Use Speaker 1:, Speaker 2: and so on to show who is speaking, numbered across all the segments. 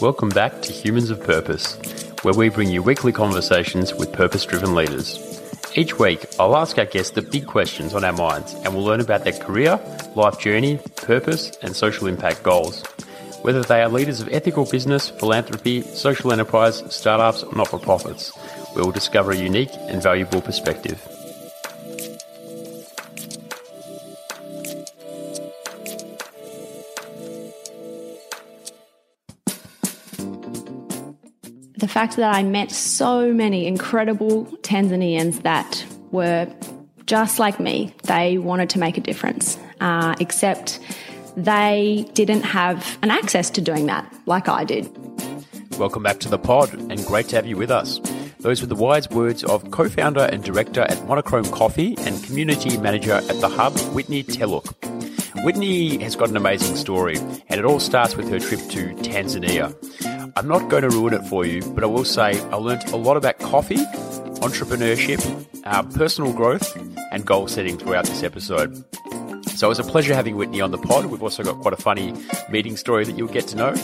Speaker 1: Welcome back to Humans of Purpose, where we bring you weekly conversations with purpose driven leaders. Each week, I'll ask our guests the big questions on our minds and we'll learn about their career, life journey, purpose, and social impact goals. Whether they are leaders of ethical business, philanthropy, social enterprise, startups, or not for profits, we will discover a unique and valuable perspective.
Speaker 2: Fact that I met so many incredible Tanzanians that were just like me. They wanted to make a difference, uh, except they didn't have an access to doing that like I did.
Speaker 1: Welcome back to the pod, and great to have you with us. Those were the wise words of co founder and director at Monochrome Coffee and community manager at The Hub, Whitney Teluk. Whitney has got an amazing story, and it all starts with her trip to Tanzania. I'm not going to ruin it for you, but I will say I learned a lot about coffee, entrepreneurship, uh, personal growth, and goal setting throughout this episode. So it was a pleasure having Whitney on the pod. We've also got quite a funny meeting story that you'll get to know.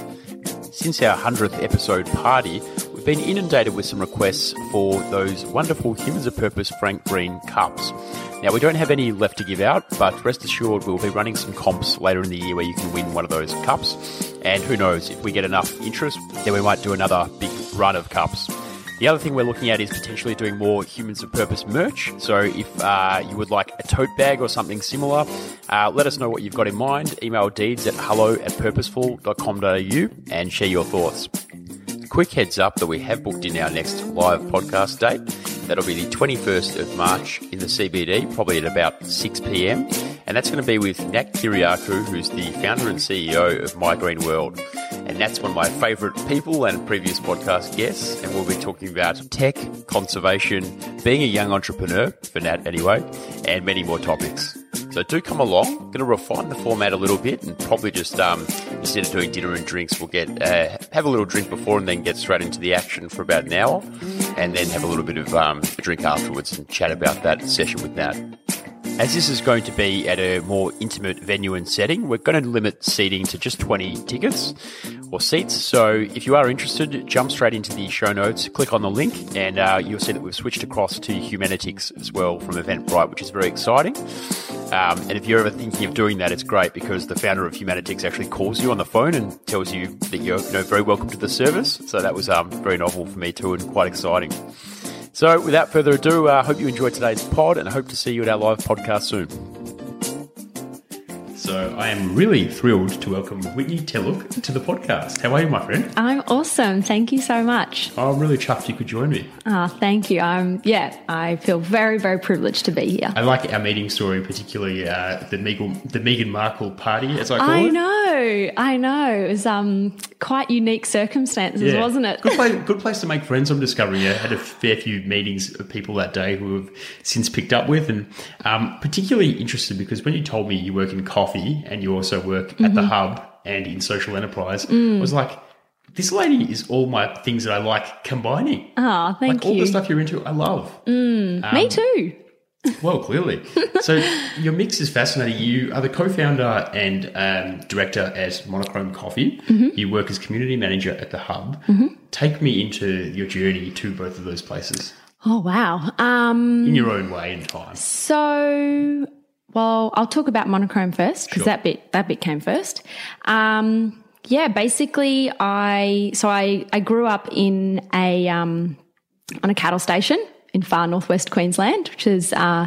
Speaker 1: Since our 100th episode party, we've been inundated with some requests for those wonderful Humans of Purpose Frank Green cups. Now, we don't have any left to give out, but rest assured we'll be running some comps later in the year where you can win one of those cups. And who knows, if we get enough interest, then we might do another big run of cups. The other thing we're looking at is potentially doing more Humans of Purpose merch. So if uh, you would like a tote bag or something similar, uh, let us know what you've got in mind. Email deeds at hello at purposeful.com.au and share your thoughts. Quick heads up that we have booked in our next live podcast date. That'll be the 21st of March in the CBD, probably at about 6 p.m. And that's going to be with Nat Kyriacou, who's the founder and CEO of My Green World. And that's one of my favourite people and previous podcast guests. And we'll be talking about tech, conservation, being a young entrepreneur, for Nat anyway, and many more topics. So do come along. I'm going to refine the format a little bit and probably just um, instead of doing dinner and drinks, we'll get uh, have a little drink before and then get straight into the action for about an hour, and then have a little bit of um, a drink afterwards and chat about that session with Nat. As this is going to be at a more intimate venue and setting, we're going to limit seating to just 20 tickets or seats. So if you are interested, jump straight into the show notes, click on the link, and uh, you'll see that we've switched across to Humanitix as well from Eventbrite, which is very exciting. Um, and if you're ever thinking of doing that, it's great because the founder of Humanitix actually calls you on the phone and tells you that you're you know, very welcome to the service. So that was um, very novel for me too and quite exciting. So, without further ado, I uh, hope you enjoyed today's pod and I hope to see you at our live podcast soon. So I am really thrilled to welcome Whitney Teluk to the podcast. How are you, my friend?
Speaker 2: I'm awesome. Thank you so much.
Speaker 1: Oh, I'm really chuffed you could join me.
Speaker 2: Ah, oh, thank you. I'm yeah, I feel very, very privileged to be here.
Speaker 1: I like our meeting story, particularly uh, the Meghan the Meghan Markle party, as I call
Speaker 2: I
Speaker 1: it.
Speaker 2: I know, I know. It was um quite unique circumstances, yeah. wasn't it?
Speaker 1: Good place, good place to make friends. I'm discovering. I had a fair few meetings of people that day who have since picked up with, and um, particularly interested because when you told me you work in coffee and you also work mm-hmm. at the mm-hmm. hub and in social enterprise, mm. I was like, this lady is all my things that I like combining.
Speaker 2: Oh, thank
Speaker 1: like
Speaker 2: you.
Speaker 1: All the stuff you're into, I love.
Speaker 2: Mm, um, me too.
Speaker 1: Well, clearly. so your mix is fascinating. You are the co-founder and um, director at Monochrome Coffee. Mm-hmm. You work as community manager at the Hub. Mm-hmm. Take me into your journey to both of those places.
Speaker 2: Oh wow! Um,
Speaker 1: In your own way and time.
Speaker 2: So well, I'll talk about monochrome first because sure. that bit that bit came first. Um, yeah, basically, I so I I grew up in a um, on a cattle station in far northwest Queensland, which is uh,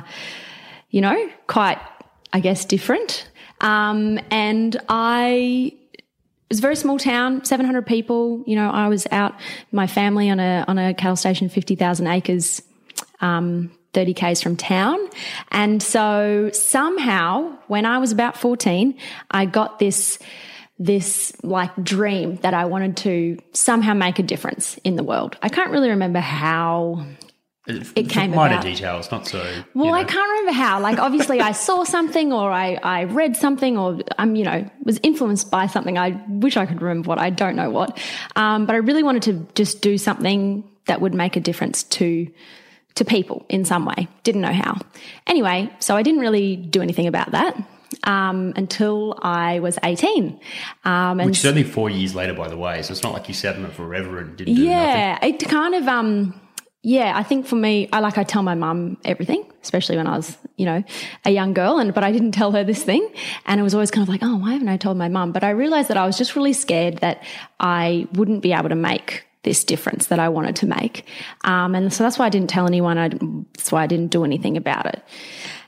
Speaker 2: you know quite I guess different. Um, and I it was a very small town, 700 people. You know, I was out my family on a on a cattle station, 50,000 acres. Um, 30 Ks from town. And so somehow when I was about 14, I got this, this like dream that I wanted to somehow make a difference in the world. I can't really remember how it came
Speaker 1: minor
Speaker 2: about.
Speaker 1: details, not so.
Speaker 2: Well,
Speaker 1: know.
Speaker 2: I can't remember how. Like, obviously, I saw something, or I, I read something, or I'm, you know, was influenced by something. I wish I could remember what. I don't know what, um, but I really wanted to just do something that would make a difference to to people in some way. Didn't know how. Anyway, so I didn't really do anything about that um, until I was 18. Um,
Speaker 1: and Which is only four years later, by the way. So it's not like you sat on it forever and didn't do
Speaker 2: yeah,
Speaker 1: nothing.
Speaker 2: it kind of, um, yeah, I think for me, I like, I tell my mum everything, especially when I was, you know, a young girl and, but I didn't tell her this thing. And it was always kind of like, oh, why haven't I told my mum? But I realized that I was just really scared that I wouldn't be able to make this difference that I wanted to make. Um, and so that's why I didn't tell anyone. I, that's why I didn't do anything about it.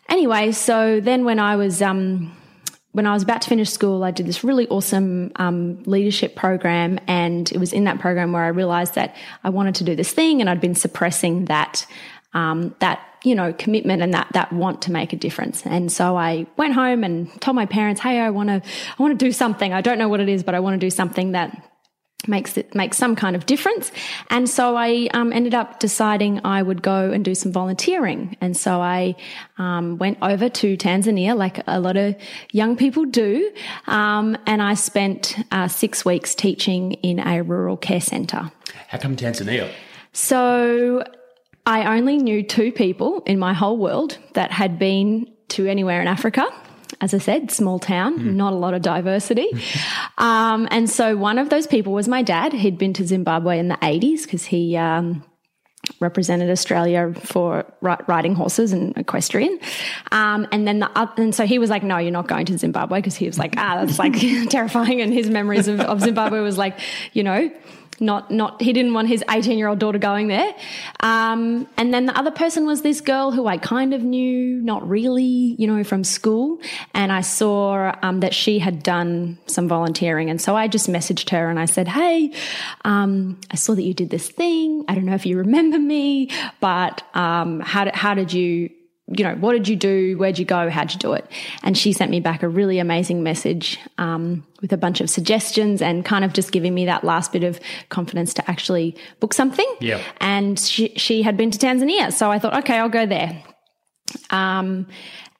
Speaker 2: Anyway, so then when I was, um, when I was about to finish school, I did this really awesome um, leadership program, and it was in that program where I realized that I wanted to do this thing, and I'd been suppressing that um, that you know commitment and that that want to make a difference. And so I went home and told my parents, "Hey, I want to I want to do something. I don't know what it is, but I want to do something that." Makes it makes some kind of difference. And so I um, ended up deciding I would go and do some volunteering. And so I um, went over to Tanzania, like a lot of young people do, um, and I spent uh, six weeks teaching in a rural care centre.
Speaker 1: How come Tanzania?
Speaker 2: So I only knew two people in my whole world that had been to anywhere in Africa as I said, small town, mm. not a lot of diversity. um, and so one of those people was my dad. He'd been to Zimbabwe in the 80s because he um, represented Australia for riding horses and equestrian. Um, and then the, other, and so he was like, no, you're not going to Zimbabwe because he was like, ah, that's like terrifying. And his memories of, of Zimbabwe was like, you know, not not he didn't want his 18 year old daughter going there. Um, and then the other person was this girl who i kind of knew not really you know from school. And i saw um, that she had done some volunteering. And so i just messaged her and i said hey um, i saw that you did this thing. I don't know if you remember me but um, how, did, how did you you know, what did you do? Where'd you go? How'd you do it? And she sent me back a really amazing message um, with a bunch of suggestions and kind of just giving me that last bit of confidence to actually book something.
Speaker 1: Yeah.
Speaker 2: And she, she had been to Tanzania. So I thought, okay, I'll go there. Um,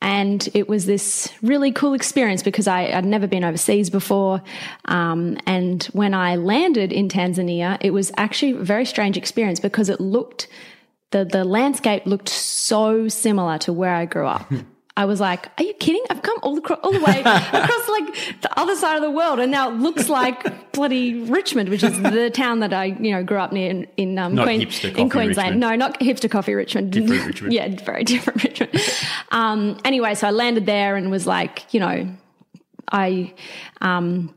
Speaker 2: and it was this really cool experience because I, had never been overseas before. Um, and when I landed in Tanzania, it was actually a very strange experience because it looked – the the landscape looked so similar to where I grew up. I was like, "Are you kidding? I've come all the all the way across like the other side of the world, and now it looks like bloody Richmond, which is the town that I you know grew up near in in, um,
Speaker 1: Queen,
Speaker 2: in Queensland.
Speaker 1: Richmond.
Speaker 2: No, not hipster coffee Richmond.
Speaker 1: Richmond.
Speaker 2: yeah, very different Richmond. um, anyway, so I landed there and was like, you know, I. Um,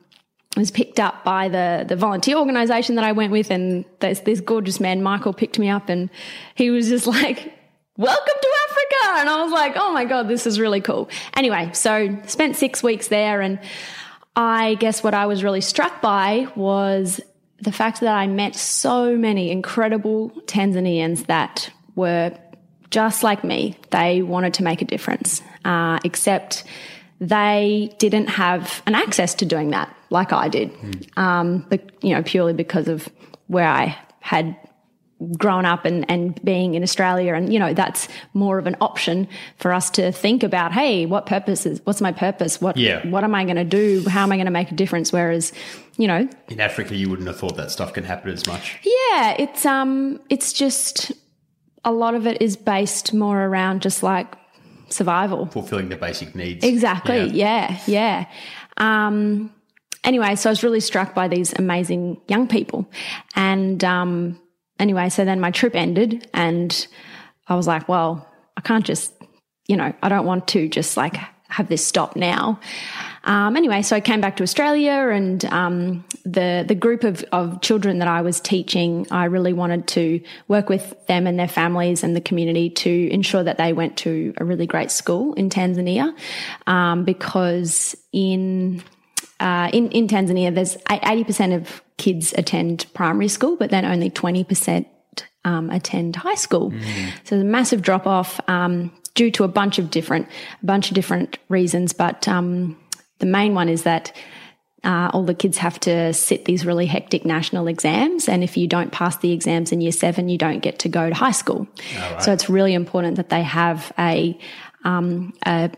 Speaker 2: was picked up by the the volunteer organization that I went with, and this this gorgeous man Michael picked me up, and he was just like, "Welcome to Africa," and I was like, "Oh my god, this is really cool." Anyway, so spent six weeks there, and I guess what I was really struck by was the fact that I met so many incredible Tanzanians that were just like me. They wanted to make a difference, uh, except they didn't have an access to doing that like I did, mm. um, but, you know, purely because of where I had grown up and, and being in Australia. And, you know, that's more of an option for us to think about, hey, what purpose is, what's my purpose? What,
Speaker 1: yeah.
Speaker 2: what am I going to do? How am I going to make a difference? Whereas, you know,
Speaker 1: in Africa, you wouldn't have thought that stuff can happen as much.
Speaker 2: Yeah. It's, um, it's just a lot of it is based more around just like survival,
Speaker 1: fulfilling the basic needs.
Speaker 2: Exactly. Yeah. Yeah. yeah. Um, anyway, so I was really struck by these amazing young people. And um, anyway, so then my trip ended, and I was like, well, I can't just, you know, I don't want to just like have this stop now. Um, anyway, so I came back to Australia, and um, the the group of, of children that I was teaching, I really wanted to work with them and their families and the community to ensure that they went to a really great school in Tanzania, um, because in uh, in, in Tanzania, there's 80% of kids attend primary school, but then only 20% um, attend high school. Mm. So there's a massive drop off um, due to a bunch of different, a bunch of different reasons. But um, the main one is that uh, all the kids have to sit these really hectic national exams. And if you don't pass the exams in year seven, you don't get to go to high school. Right. So it's really important that they have a, um, a,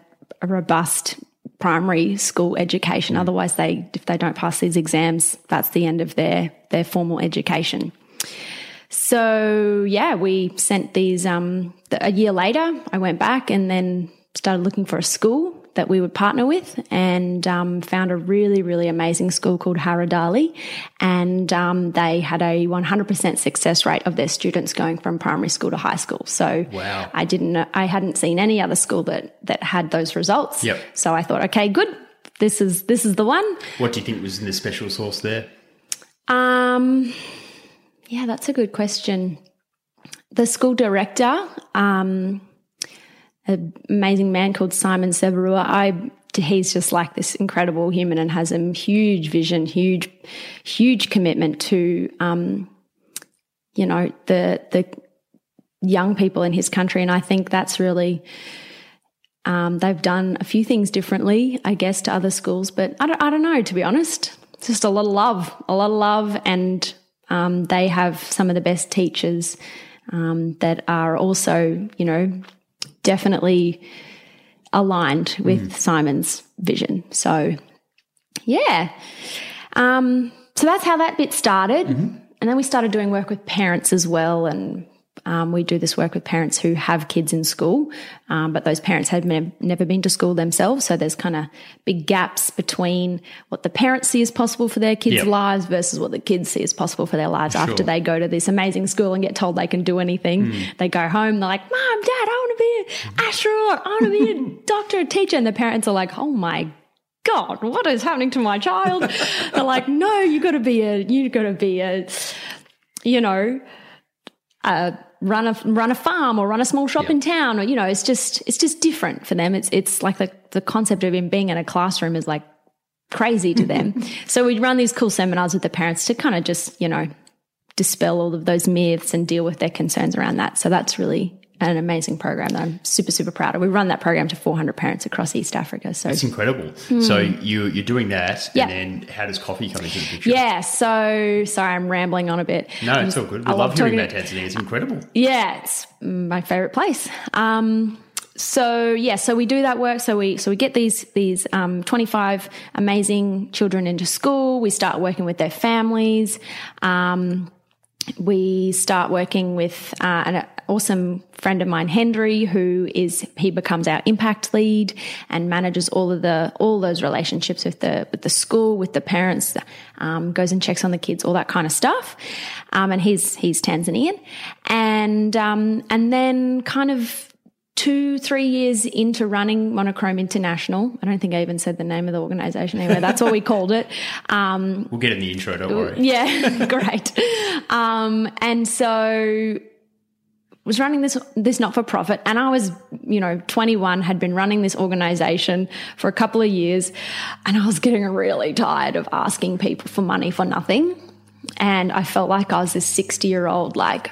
Speaker 2: a robust primary school education. Mm. Otherwise, they if they don't pass these exams, that's the end of their their formal education. so yeah, we sent these. Um, a year later, I went back and then started looking for a school that we would partner with and um, found a really, really amazing school called Haradali. And um, they had a 100% success rate of their students going from primary school to high school. So
Speaker 1: wow.
Speaker 2: I didn't, I hadn't seen any other school that, that had those results.
Speaker 1: Yep.
Speaker 2: So I thought, okay, good. This is, this is the one.
Speaker 1: What do you think was in the special sauce there?
Speaker 2: Um, yeah, that's a good question. The school director, um, an amazing man called Simon Severua, I he's just like this incredible human and has a huge vision, huge, huge commitment to, um, you know, the the young people in his country, and I think that's really. Um, they've done a few things differently, I guess, to other schools, but I don't, I don't know, to be honest. It's just a lot of love, a lot of love, and um, they have some of the best teachers um, that are also, you know, definitely aligned with mm. Simon's vision. So, yeah. Um, so that's how that bit started. Mm-hmm. And then we started doing work with parents as well and um, we do this work with parents who have kids in school, um, but those parents have ne- never been to school themselves. So there's kind of big gaps between what the parents see as possible for their kids' yep. lives versus what the kids see as possible for their lives sure. after they go to this amazing school and get told they can do anything. Mm. They go home, they're like, Mom, Dad, I want to be an astronaut. I want to be a doctor, a teacher. And the parents are like, Oh my God, what is happening to my child? they're like, No, you got to be a, you got to be a, you know, a run a run a farm or run a small shop in town or you know it's just it's just different for them. It's it's like the the concept of him being in a classroom is like crazy to them. So we run these cool seminars with the parents to kind of just you know dispel all of those myths and deal with their concerns around that. So that's really an amazing program that I'm super super proud of. We run that program to 400 parents across East Africa. So
Speaker 1: it's incredible. Mm. So you you're doing that, and then how does coffee come into the picture?
Speaker 2: Yeah. So sorry, I'm rambling on a bit.
Speaker 1: No, it's all good. We I love, love hearing about Tanzania. It's incredible.
Speaker 2: Yeah, it's my favorite place. Um, so yeah, so we do that work. So we so we get these these um, 25 amazing children into school. We start working with their families. Um, we start working with uh, an awesome friend of mine, Henry, who is he becomes our impact lead and manages all of the all those relationships with the with the school, with the parents, um, goes and checks on the kids, all that kind of stuff. Um, and he's he's Tanzanian, and um, and then kind of two, three years into running Monochrome International. I don't think I even said the name of the organization anyway. That's what we called it. Um,
Speaker 1: we'll get in the intro, don't worry.
Speaker 2: Yeah, great. Um, and so was running this this not for profit and I was you know 21 had been running this organization for a couple of years and I was getting really tired of asking people for money for nothing. And I felt like I was this 60 year old like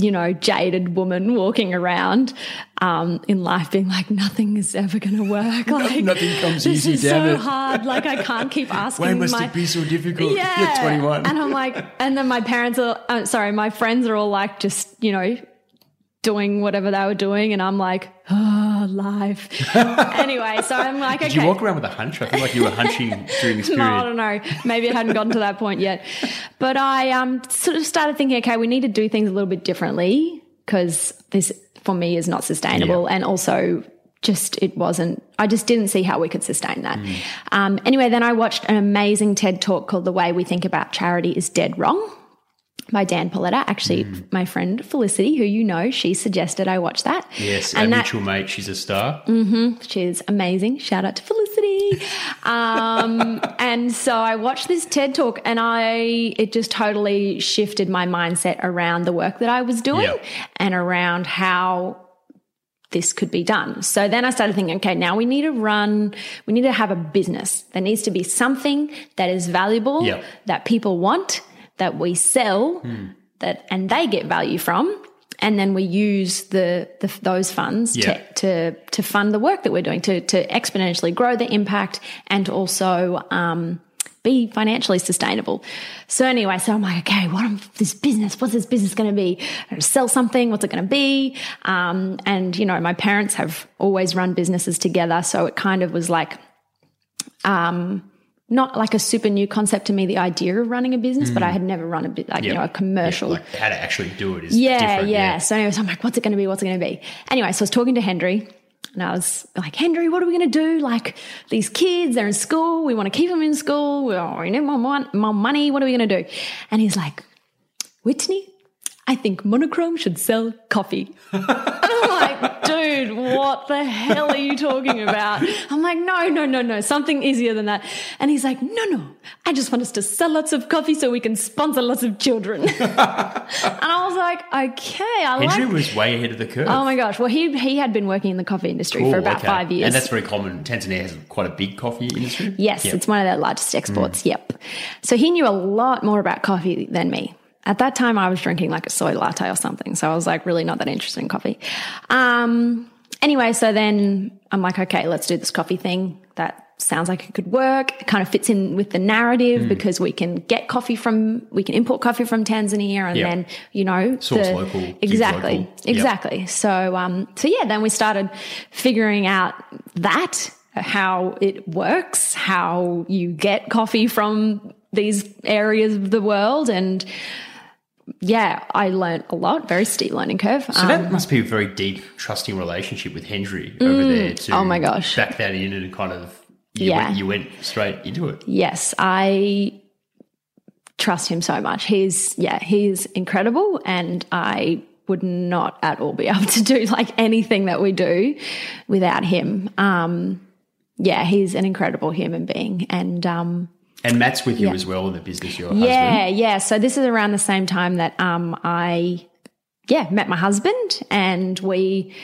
Speaker 2: you know, jaded woman walking around um, in life, being like, nothing is ever going to work. Like
Speaker 1: nothing comes
Speaker 2: this
Speaker 1: easy.
Speaker 2: Is
Speaker 1: damn
Speaker 2: so
Speaker 1: it.
Speaker 2: hard. Like I can't keep asking.
Speaker 1: Why must
Speaker 2: my,
Speaker 1: it be so difficult?
Speaker 2: Yeah,
Speaker 1: You're 21.
Speaker 2: And I'm like, and then my parents are, uh, sorry, my friends are all like, just you know, doing whatever they were doing, and I'm like, oh, life. anyway, so I'm like, okay.
Speaker 1: Did you walk around with a hunch? I feel like you were hunching during this period.
Speaker 2: no, I don't know. Maybe it hadn't gotten to that point yet. But I um, sort of started thinking, okay, we need to do things a little bit differently because this for me is not sustainable, yeah. and also just it wasn't i just didn't see how we could sustain that mm. um, anyway then i watched an amazing ted talk called the way we think about charity is dead wrong by Dan Pallotta. Actually, mm. my friend Felicity, who you know, she suggested I watch that.
Speaker 1: Yes, and our that, mutual mate. She's a star.
Speaker 2: Mm-hmm, she's amazing. Shout out to Felicity. um, and so I watched this TED talk, and I it just totally shifted my mindset around the work that I was doing yep. and around how this could be done. So then I started thinking, okay, now we need to run, we need to have a business. There needs to be something that is valuable, yep. that people want, that we sell mm. that and they get value from and then we use the, the those funds yeah. to, to to fund the work that we're doing to to exponentially grow the impact and to also um, be financially sustainable. So anyway, so I'm like, okay, what am this business? What's this business going to be? sell something. What's it going to be? Um, and you know, my parents have always run businesses together, so it kind of was like, um, not like a super new concept to me, the idea of running a business, but I mm. had never run a bit like, you know, a commercial.
Speaker 1: Like how to actually do it is
Speaker 2: Yeah,
Speaker 1: different.
Speaker 2: yeah. So anyways, I'm like, what's it going to be? What's it going to be? Anyway, so I was talking to Henry and I was like, Henry, what are we going to do? Like these kids, they're in school. We want to keep them in school. We oh, we need more, mon- more money. What are we going to do? And he's like, Whitney, I think Monochrome should sell coffee. and I'm like, dude, what the hell are you talking about? I'm like, no, no, no, no, something easier than that. And he's like, no, no, I just want us to sell lots of coffee so we can sponsor lots of children. and I was like, okay, I
Speaker 1: Henry
Speaker 2: like.
Speaker 1: was way ahead of the curve.
Speaker 2: Oh my gosh! Well, he he had been working in the coffee industry for
Speaker 1: Cool,
Speaker 2: about
Speaker 1: okay.
Speaker 2: five years.
Speaker 1: And that's very common. Tanzania has quite a big coffee industry.
Speaker 2: Yes,
Speaker 1: Yep.
Speaker 2: it's one of their largest exports. Mm. Yep. So he knew a lot more about coffee than me. At that time, I was drinking like a soy latte or something. So I was like really not that interested in coffee. Um, anyway, so then I'm like, okay, let's do this coffee thing. That sounds like it could work. It kind of fits in with the narrative
Speaker 1: Hmm.
Speaker 2: because we can get coffee from, we can import coffee from Tanzania and
Speaker 1: Yep.
Speaker 2: then, you know,
Speaker 1: Source local,
Speaker 2: Exactly.
Speaker 1: local. Yep.
Speaker 2: Exactly. So, um, so yeah, then we started figuring out that how it works, how you get coffee from these areas of the world. And yeah, I learned a lot, very steep learning curve.
Speaker 1: So
Speaker 2: Um,
Speaker 1: that must be a very deep, trusting relationship with Henry over there to
Speaker 2: oh my gosh.
Speaker 1: back that in and kind of you,
Speaker 2: Yeah.
Speaker 1: went, you went straight into it.
Speaker 2: yes, I trust him so much. He's, yeah, he's incredible. And I would not at all be able to do like anything that we do without him. Um, yeah, he's an incredible human being. And, um,
Speaker 1: And Matt's with you as well in the business, your
Speaker 2: Yeah,
Speaker 1: husband.
Speaker 2: yeah. So this is around the same time that um I yeah, met my husband and we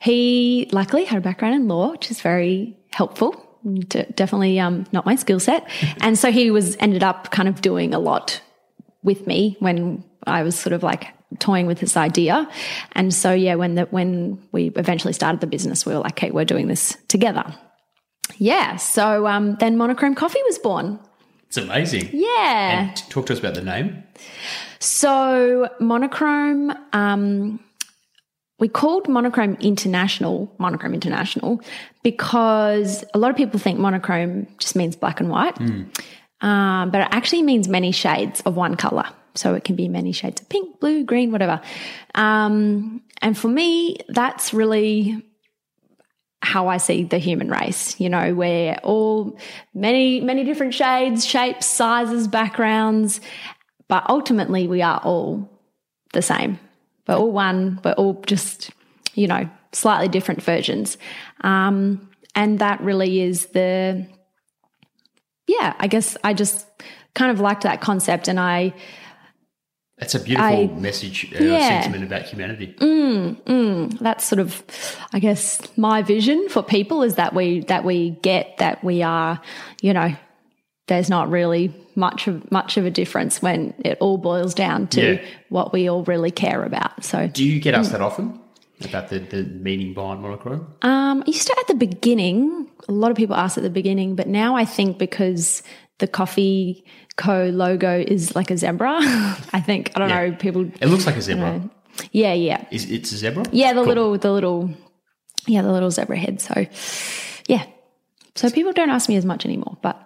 Speaker 2: he luckily had a background in law, which is very helpful. D- definitely um not my skill set. and so he was ended up kind of doing a lot with me when I was sort of like toying with this idea. And so yeah, when the when we eventually started the business, we were like, okay, we're doing this together. Yeah. So um then Monochrome Coffee was born.
Speaker 1: It's amazing.
Speaker 2: Yeah.
Speaker 1: And talk to us about the name.
Speaker 2: So monochrome, um, we called monochrome international monochrome international because a lot of people think monochrome just means black and white, um, but it actually means many shades of one color. So it can be many shades of pink, blue, green, whatever. Um, and for me, that's really how I see the human race. You know, we're all many, many different shades, shapes, sizes, backgrounds, but ultimately we are all the same. We're all one, we're all just, you know, slightly different versions. Um, and that really is the, yeah, I guess I just kind of liked that concept and I,
Speaker 1: That's a beautiful
Speaker 2: I-
Speaker 1: message, uh,
Speaker 2: Yeah.
Speaker 1: sentiment about humanity.
Speaker 2: that's sort of i guess my vision for people is that we that we get that we are you know there's not really much of much of a difference when it all boils down to
Speaker 1: Yeah.
Speaker 2: what we all really care about so
Speaker 1: Do you get asked that often about the, the meaning behind monochrome?
Speaker 2: um I used to at the beginning a lot of people ask at the beginning but now i think because the coffee co logo is like a zebra i think i don't
Speaker 1: Yeah.
Speaker 2: know people
Speaker 1: It looks like a zebra.
Speaker 2: yeah yeah
Speaker 1: Is it's a zebra?
Speaker 2: Yeah, the
Speaker 1: Cool.
Speaker 2: little, the little, yeah, the little zebra head. So, yeah. So people don't ask me as much anymore, but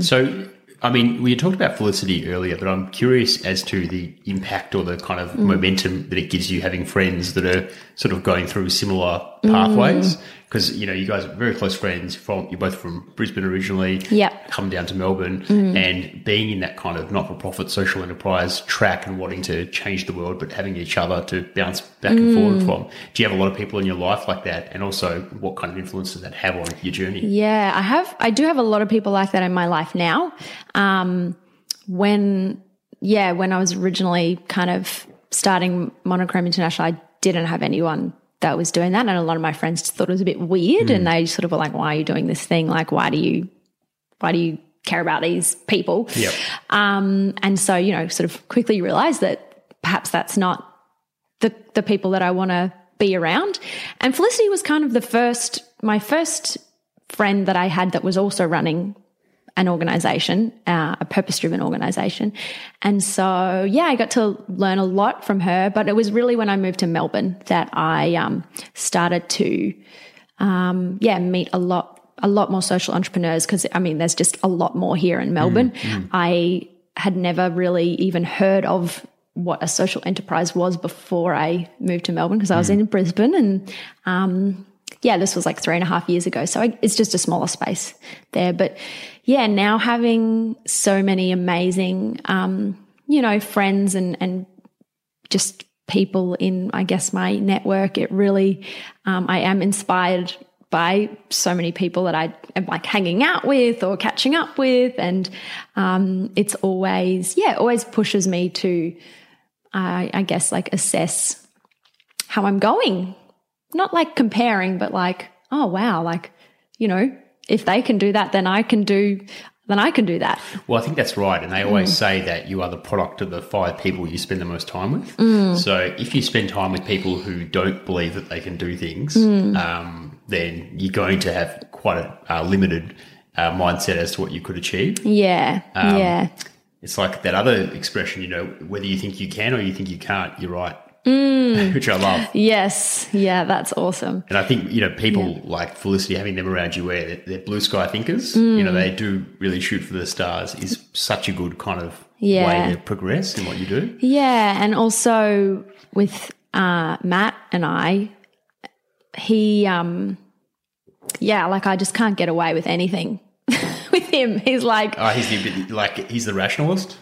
Speaker 1: So, I mean, we talked about Felicity earlier, but I'm curious as to the impact or the kind of
Speaker 2: Mm.
Speaker 1: momentum that it gives you having friends that are sort of going through similar
Speaker 2: Mm.
Speaker 1: Pathways. Because, you know, you guys are very close friends from, you're both from Brisbane originally.
Speaker 2: Mm.
Speaker 1: Come down to Melbourne and being in that kind of not for profit social enterprise track and wanting to change the world, but having each other to bounce back and
Speaker 2: Mm.
Speaker 1: forward from. Do you have a lot of people in your life like that? And also, what kind of influence does that have on your journey?
Speaker 2: yeah, I have, I do have a lot of people like that in my life now. Um, when, yeah, when I was originally kind of starting Monochrome International, I didn't have anyone that was doing that. And a lot of my friends thought it was a bit weird and they sort of were like, why are you doing this thing? Like, why do you, why do you care about these people?
Speaker 1: Yep.
Speaker 2: Um, and so, you know, sort of quickly realized that perhaps that's not the, the people that I want to be around. And Felicity was kind of the first, my first friend that I had that was also running an organization, uh, a purpose driven organization. And so, yeah, I got to learn a lot from her, but it was really when I moved to Melbourne that I, um, started to, um, yeah, meet a lot a lot more social entrepreneurs because I mean, there's just a lot more here in Melbourne. I had never really even heard of what a social enterprise was before I moved to Melbourne because I was in Brisbane and, um, yeah, this was like three and a half years ago. So I, it's just a smaller space there. But yeah, now having so many amazing, um, you know, friends and, and just people in, I guess, my network, it really, um, I am inspired by so many people that I am like hanging out with or catching up with. And um, it's always, yeah, it always pushes me to, uh, I guess, like assess how I'm going. Not like comparing, but like, oh, wow, like, you know, if they can do that, then I can do. Then I can do that.
Speaker 1: Well, I think that's right. And they always
Speaker 2: Mm.
Speaker 1: say that you are the product of the five people you spend the most time with.
Speaker 2: Mm.
Speaker 1: So if you spend time with people who don't believe that they can do things,
Speaker 2: Mm.
Speaker 1: um, then you're going to have quite a uh, limited uh, mindset as to what you could achieve.
Speaker 2: Yeah,
Speaker 1: Um,
Speaker 2: yeah,
Speaker 1: It's like that other expression, you know, whether you think you can or you think you can't, you're right.
Speaker 2: Mm.
Speaker 1: Which I love.
Speaker 2: yes, yeah. That's awesome.
Speaker 1: And I think, you know, people like Felicity, having them around you where they're, they're blue sky thinkers, you know,
Speaker 2: Mm.
Speaker 1: they do really shoot for the stars is such a good kind of
Speaker 2: Yeah.
Speaker 1: way to progress in what you do.
Speaker 2: Yeah, and also with uh, Matt and I, he, um, yeah, like I just can't get away with anything with him. He's like,
Speaker 1: Oh, he's the, like, he's the rationalist.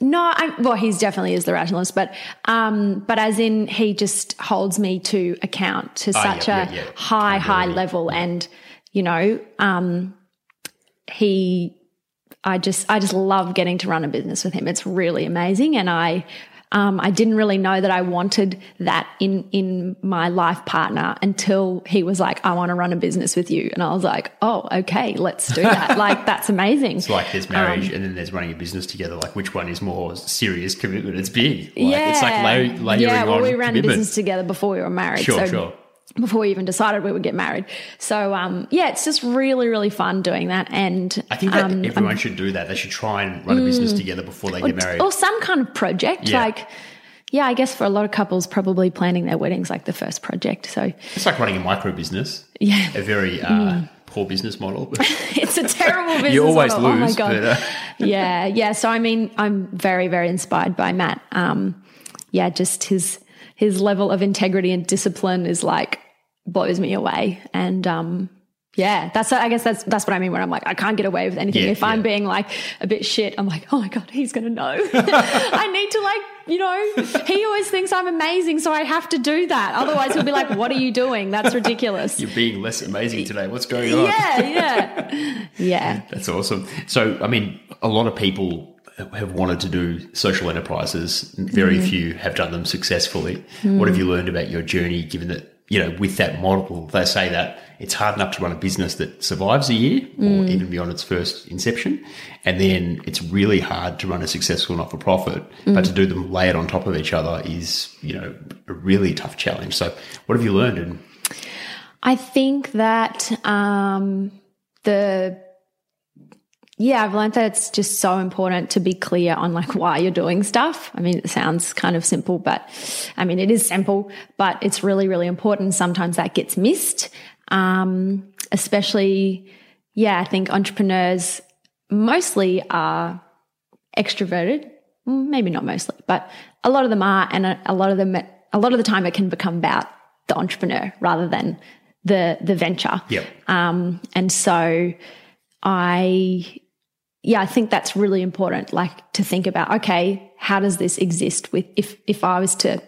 Speaker 2: No, I, well, he's definitely is the rationalist, but, um, but as in he just holds me to account to
Speaker 1: Ah,
Speaker 2: such
Speaker 1: yeah,
Speaker 2: a
Speaker 1: yeah, yeah.
Speaker 2: high, high level, and you know, um, he I just I just love getting to run a business with him. It's really amazing, and I um, I didn't really know that I wanted that in in my life partner until he was like, "I want to run a business with you," and I was like, "Oh, okay, let's do that." like that's amazing.
Speaker 1: It's like there's marriage
Speaker 2: Um,
Speaker 1: and then there's running a business together. Like, which one is more serious commitment? It's big. Like, It's like la- layering
Speaker 2: yeah. Well,
Speaker 1: on
Speaker 2: we ran a business together before we were married.
Speaker 1: Sure,
Speaker 2: so
Speaker 1: sure.
Speaker 2: Before we even decided we would get married. So um, yeah, it's just really really fun doing that, and
Speaker 1: I think that
Speaker 2: um,
Speaker 1: everyone should do that. They should try and run a business together before they get married.
Speaker 2: or some kind of project
Speaker 1: Yeah.
Speaker 2: like yeah i guess for a lot of couples probably planning their weddings like the first project so
Speaker 1: It's like running a micro business.
Speaker 2: yeah
Speaker 1: A very uh, poor business model.
Speaker 2: it's a terrible business
Speaker 1: you always
Speaker 2: model.
Speaker 1: lose.
Speaker 2: oh my god
Speaker 1: But, uh,
Speaker 2: yeah yeah so i mean i'm very very inspired by matt um yeah just his his level of integrity and discipline is like blows me away and um yeah, that's I guess that's that's what I mean when I'm like I can't get away with anything.
Speaker 1: Yeah,
Speaker 2: if I'm being like a bit shit, I'm like, oh my god, he's gonna know. I need to like, you know, he always thinks I'm amazing, so I have to do that. Otherwise, he'll be like, what are you doing? That's ridiculous.
Speaker 1: you're being less amazing today. What's going on?
Speaker 2: Yeah, yeah, yeah.
Speaker 1: That's awesome. So, I mean, a lot of people have wanted to do social enterprises. Very
Speaker 2: Mm-hmm.
Speaker 1: few have done them successfully.
Speaker 2: Mm.
Speaker 1: What have you learned about your journey, given that, you know, with that model, they say that it's hard enough to run a business that survives a year or
Speaker 2: Mm.
Speaker 1: even beyond its first inception. And then it's really hard to run a successful not for profit.
Speaker 2: Mm.
Speaker 1: But to do them layered on top of each other is, you know, a really tough challenge. So, what have you learned? And
Speaker 2: I think that um, the yeah, I've learned that it's just so important to be clear on like why you're doing stuff. I mean, it sounds kind of simple, but I mean, it is simple, but it's really, really important. Sometimes that gets missed. Um, especially, yeah, I think entrepreneurs mostly are extroverted. Maybe not mostly, but a lot of them are. And a, a lot of them, a lot of the time it can become about the entrepreneur rather than the, the venture.
Speaker 1: Yep.
Speaker 2: Um, and so I, yeah, I think that's really important. Like to think about, okay, how does this exist with, if, if I was to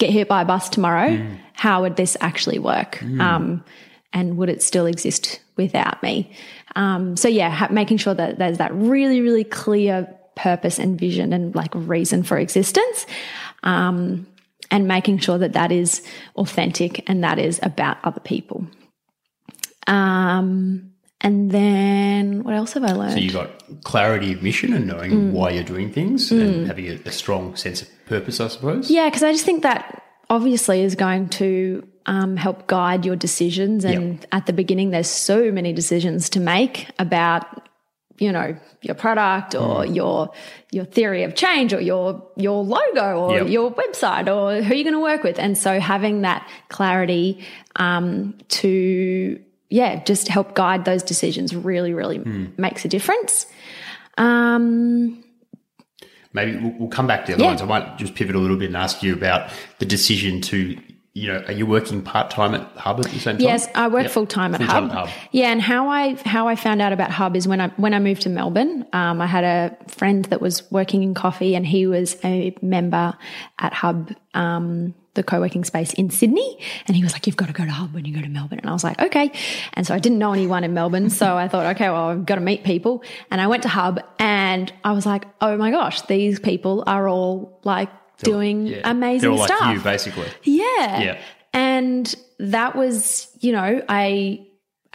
Speaker 2: get hit by a bus tomorrow, how would this actually work? Um, and would it still exist without me? Um, so yeah, ha- making sure that there's that really, really clear purpose and vision and like reason for existence. Um, and making sure that that is authentic and that is about other people. Um, and then what else have I learned?
Speaker 1: So you got clarity of mission and knowing
Speaker 2: Mm.
Speaker 1: why you're doing things and having a, a strong sense of purpose, I suppose.
Speaker 2: Yeah, because I just think that obviously is going to um, help guide your decisions. And at the beginning, there's so many decisions to make about, you know, your product or
Speaker 1: Mm.
Speaker 2: your your theory of change or your your logo or
Speaker 1: Yep.
Speaker 2: your website or who you're going to work with. And so having that clarity um, to yeah, just help guide those decisions really, really makes a difference. Um,
Speaker 1: Maybe we'll, we'll come back to the other
Speaker 2: Yeah.
Speaker 1: ones. I might just pivot a little bit and ask you about the decision to, you know, are you working part time at Hub at the same time?
Speaker 2: Yes, I work
Speaker 1: Yep.
Speaker 2: full time at Hub.
Speaker 1: at Hub.
Speaker 2: Yeah, and how I how I found out about Hub is when I when I moved to Melbourne. Um, I had a friend that was working in coffee, and he was a member at Hub, um, the co working space in Sydney. And he was like, "You've got to go to Hub when you go to Melbourne." And I was like, "Okay." And so I didn't know anyone in Melbourne, so I thought, "Okay, well, I've got to meet people." And I went to Hub, and I was like, "Oh my gosh, these people are all like." Doing
Speaker 1: Yeah.
Speaker 2: amazing
Speaker 1: They're all like
Speaker 2: stuff.
Speaker 1: you, basically.
Speaker 2: Yeah.
Speaker 1: Yeah.
Speaker 2: And that was, you know, I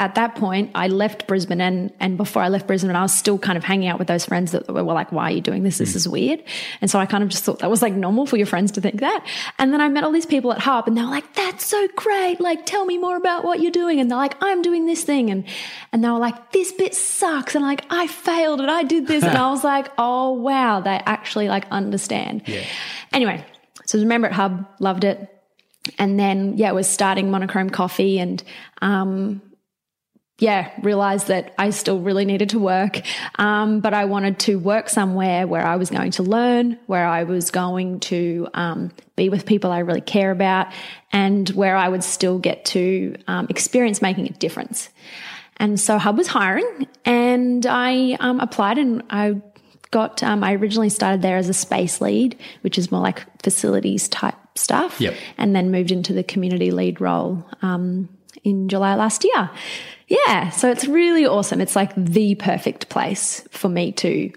Speaker 2: at that point I left Brisbane and and before I left Brisbane I was still kind of hanging out with those friends that were like, why are you doing this? This is weird. And so I kind of just thought that was like normal for your friends to think that. And then I met all these people at Hub and they were like, that's so great. Like tell me more about what you're doing. And they're like, I'm doing this thing. And and they were like, this bit sucks. And like, I failed and I did this. and I was like, oh wow, they actually like understand.
Speaker 1: Yeah.
Speaker 2: Anyway, so remember at Hub, loved it and then yeah it was starting monochrome coffee and um yeah realized that i still really needed to work um, but i wanted to work somewhere where i was going to learn where i was going to um, be with people i really care about and where i would still get to um, experience making a difference and so hub was hiring and i um, applied and i got um, i originally started there as a space lead which is more like facilities type stuff
Speaker 1: Yep.
Speaker 2: and then moved into the community lead role um, in July last year. Yeah, so it's really awesome. It's like the perfect place for me to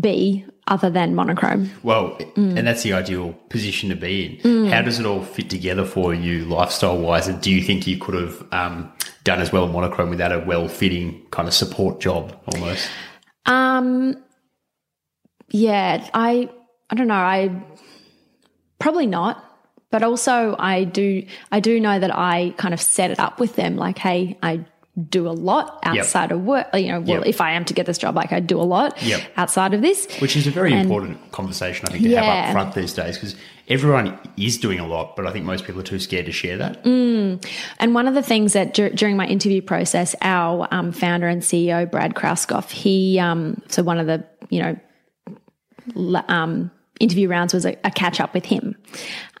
Speaker 2: be, other than monochrome.
Speaker 1: Well,
Speaker 2: Mm.
Speaker 1: and that's the ideal position to be in. How does it all fit together for you, lifestyle wise? And do you think you could have um, done as well in monochrome without a well fitting kind of support job almost?
Speaker 2: Um, yeah, I I don't know. I probably not. But also, I do I do know that I kind of set it up with them. Like, hey, I do a lot outside of work. You know, well,
Speaker 1: Yep.
Speaker 2: if I am to get this job, like I do a lot
Speaker 1: Yep.
Speaker 2: outside of this.
Speaker 1: Which is a very
Speaker 2: And-
Speaker 1: important conversation, I think, to
Speaker 2: Yeah.
Speaker 1: have up front these days because everyone is doing a lot, but I think most people are too scared to share that.
Speaker 2: And one of the things that dur- during my interview process, our um, founder and CEO Brad Krauskopf, he um, so one of the you know um, interview rounds was a, a catch up with him,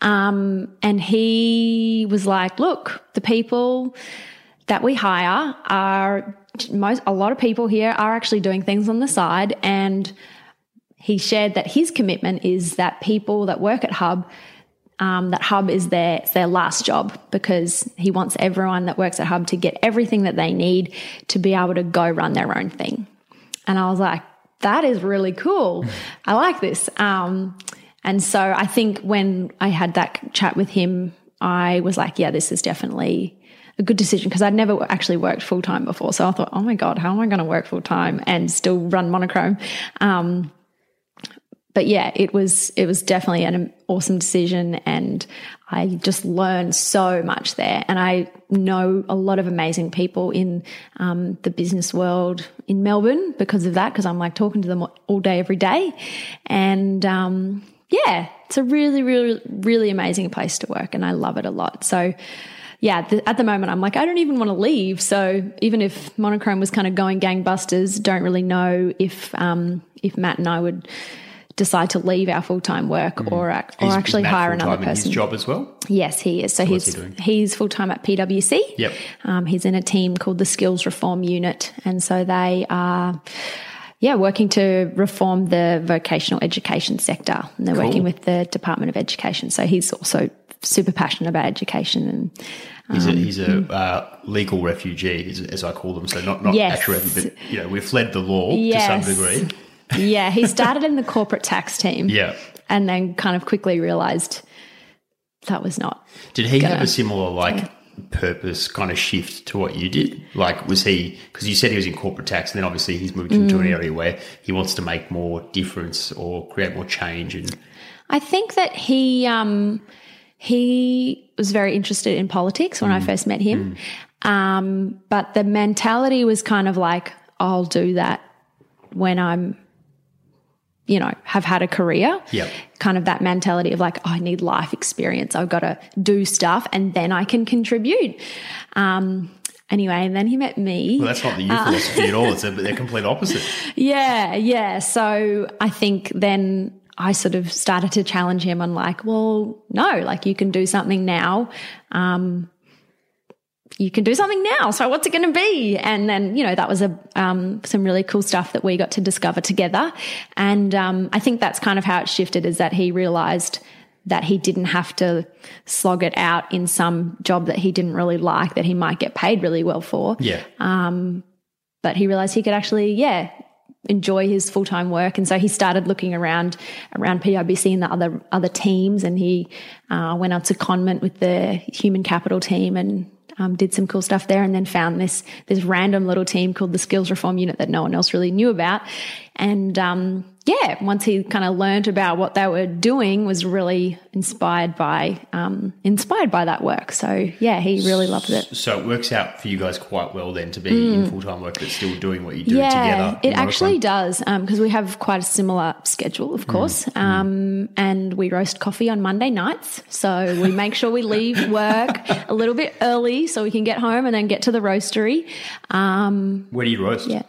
Speaker 2: um, and he was like, "Look, the people that we hire are most a lot of people here are actually doing things on the side and." He shared that his commitment is that people that work at Hub um, that Hub is their their last job because he wants everyone that works at Hub to get everything that they need to be able to go run their own thing. And I was like, that is really cool. I like this. Um, and so I think when I had that chat with him, I was like, yeah, this is definitely a good decision because I'd never actually worked full time before. So I thought, oh my God, how am I going to work full time and still run monochrome? Um, but yeah, it was it was definitely an awesome decision, and I just learned so much there. And I know a lot of amazing people in um, the business world in Melbourne because of that. Because I'm like talking to them all day, every day, and um, yeah, it's a really, really, really amazing place to work, and I love it a lot. So. Yeah, the, at the moment, I'm like, I don't even want to leave. So even if Monochrome was kind of going gangbusters, don't really know if um, if Matt and I would decide to leave our full time work or ac- or
Speaker 1: Mm. Is- is
Speaker 2: actually hire another
Speaker 1: in
Speaker 2: person.
Speaker 1: His job as well.
Speaker 2: Yes, he is. So,
Speaker 1: what's
Speaker 2: he's
Speaker 1: he
Speaker 2: he's full time at PwC.
Speaker 1: Yep.
Speaker 2: Um, he's in a team called the Skills Reform Unit, and so they are. Yeah, working to reform the vocational education sector. And they're
Speaker 1: Cool.
Speaker 2: working with the Department of Education. So he's also super passionate about education and
Speaker 1: He's
Speaker 2: Um,
Speaker 1: a, he's a uh, legal refugee, as, as I call them. So not not
Speaker 2: Yes.
Speaker 1: actual refugee, but you know we've fled the law
Speaker 2: Yes.
Speaker 1: to some degree.
Speaker 2: Yeah, he started in the corporate tax team.
Speaker 1: Yeah.
Speaker 2: And then kind of quickly realized that was not.
Speaker 1: Did he have
Speaker 2: Gonna-
Speaker 1: a similar like purpose kind of shift to what you did? Like was he because you said he was in corporate tax, and then obviously he's moved into
Speaker 2: Mm.
Speaker 1: an area where he wants to make more difference or create more change and
Speaker 2: I think that he um, he was very interested in politics when I first met him, um, but the mentality was kind of like, I'll do that when I'm, you know, have had a career.
Speaker 1: Yep.
Speaker 2: Kind of that mentality of like, oh, I need life experience. I've got to do stuff and then I can contribute. Um, anyway, and then he met me.
Speaker 1: Well, that's not the you philosophy at all. It's a, they're complete opposite.
Speaker 2: Yeah, yeah. So I think then I sort of started to challenge him on like, well, no, like you can do something now. Um, you can do something now. So what's it going to be? And then, you know, that was a, um, some really cool stuff that we got to discover together. And, um, I think that's kind of how it shifted is that he realized that he didn't have to slog it out in some job that he didn't really like that he might get paid really well for.
Speaker 1: Yeah.
Speaker 2: Um, But he realized he could actually, yeah, enjoy his full time work, and so he started looking around around PIBC and the other other teams, and he uh, went out to Conment with the human capital team and. Um, did some cool stuff there, and then found this this random little team called the Skills Reform Unit that no one else really knew about. And um, yeah, once he kind of learned about what they were doing, was really inspired by um, inspired by that work. So yeah, he really loved it.
Speaker 1: So it works out for you guys quite well then to be in full time work, but still doing what you do
Speaker 2: Mm. yeah,
Speaker 1: together.
Speaker 2: it actually does because we have quite a similar schedule, of course. Um, and we roast coffee on Monday nights, so we make sure we leave work a little bit early so we can get home and then get to the roastery. Um,
Speaker 1: Where do you roast?
Speaker 2: yeah,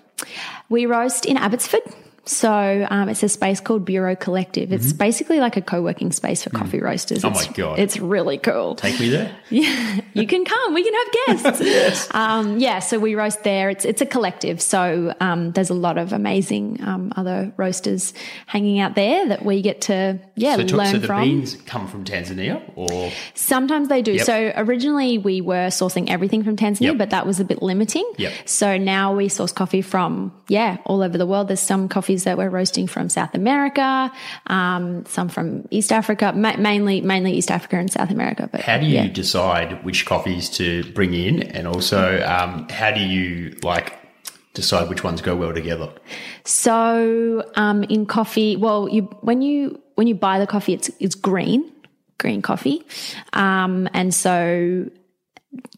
Speaker 2: we roast in Abbotsford. So um, it's a space called Bureau Collective. It's basically like a co-working space for coffee roasters.
Speaker 1: Mm-hmm. Oh
Speaker 2: It's-
Speaker 1: my God.
Speaker 2: it's really cool.
Speaker 1: Take me there.
Speaker 2: Yeah, you can come. We can have guests. um, yeah, so we roast there. It's it's a collective. So um, there's a lot of amazing um, other roasters hanging out there that we get to yeah
Speaker 1: So, to-
Speaker 2: learn
Speaker 1: so the
Speaker 2: from.
Speaker 1: beans come from Tanzania, or
Speaker 2: Sometimes they do.
Speaker 1: Yep.
Speaker 2: So originally we were sourcing everything from Tanzania,
Speaker 1: Yep.
Speaker 2: but that was a bit limiting.
Speaker 1: Yep.
Speaker 2: So now we source coffee from yeah all over the world. There's some coffees that we're roasting from South America, um, some from East Africa, ma- mainly mainly East Africa and South America. But
Speaker 1: how do you
Speaker 2: yeah.
Speaker 1: decide which coffees to bring in, and also um, how do you like decide which ones go well together?
Speaker 2: So um, in coffee, well, you when you when you buy the coffee, it's it's green, green coffee, um, and so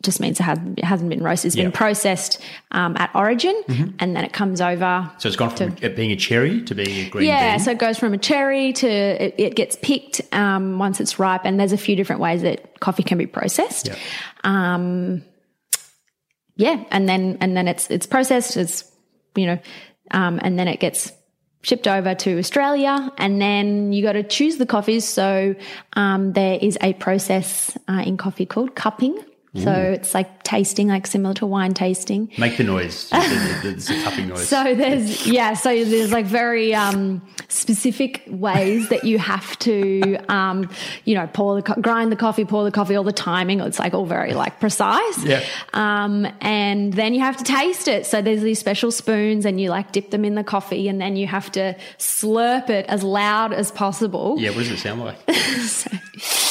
Speaker 2: just means it hasn't, it hasn't been roasted. It's
Speaker 1: Yeah.
Speaker 2: been processed um, at origin, and then it comes over.
Speaker 1: So it's gone from it being a cherry to being a green
Speaker 2: Yeah,
Speaker 1: bean.
Speaker 2: so it goes from a cherry to it, it gets picked um, once it's ripe, and there's a few different ways that coffee can be processed.
Speaker 1: Yeah.
Speaker 2: Um, yeah, and then and then it's it's processed. It's you know, um, and then it gets shipped over to Australia, and then you got to choose the coffees. So um, there is a process uh, in coffee called cupping. So it's like tasting, like similar to wine tasting.
Speaker 1: Make the noise. It's a cupping noise.
Speaker 2: So there's yeah, so there's like very um, specific ways that you have to um, you know pour the co- grind the coffee, pour the coffee, all the timing. It's like all very like precise.
Speaker 1: Yeah.
Speaker 2: Um, and then you have to taste it. So there's these special spoons, and you like dip them in the coffee, and then you have to slurp it as loud as possible.
Speaker 1: yeah, what does it sound like?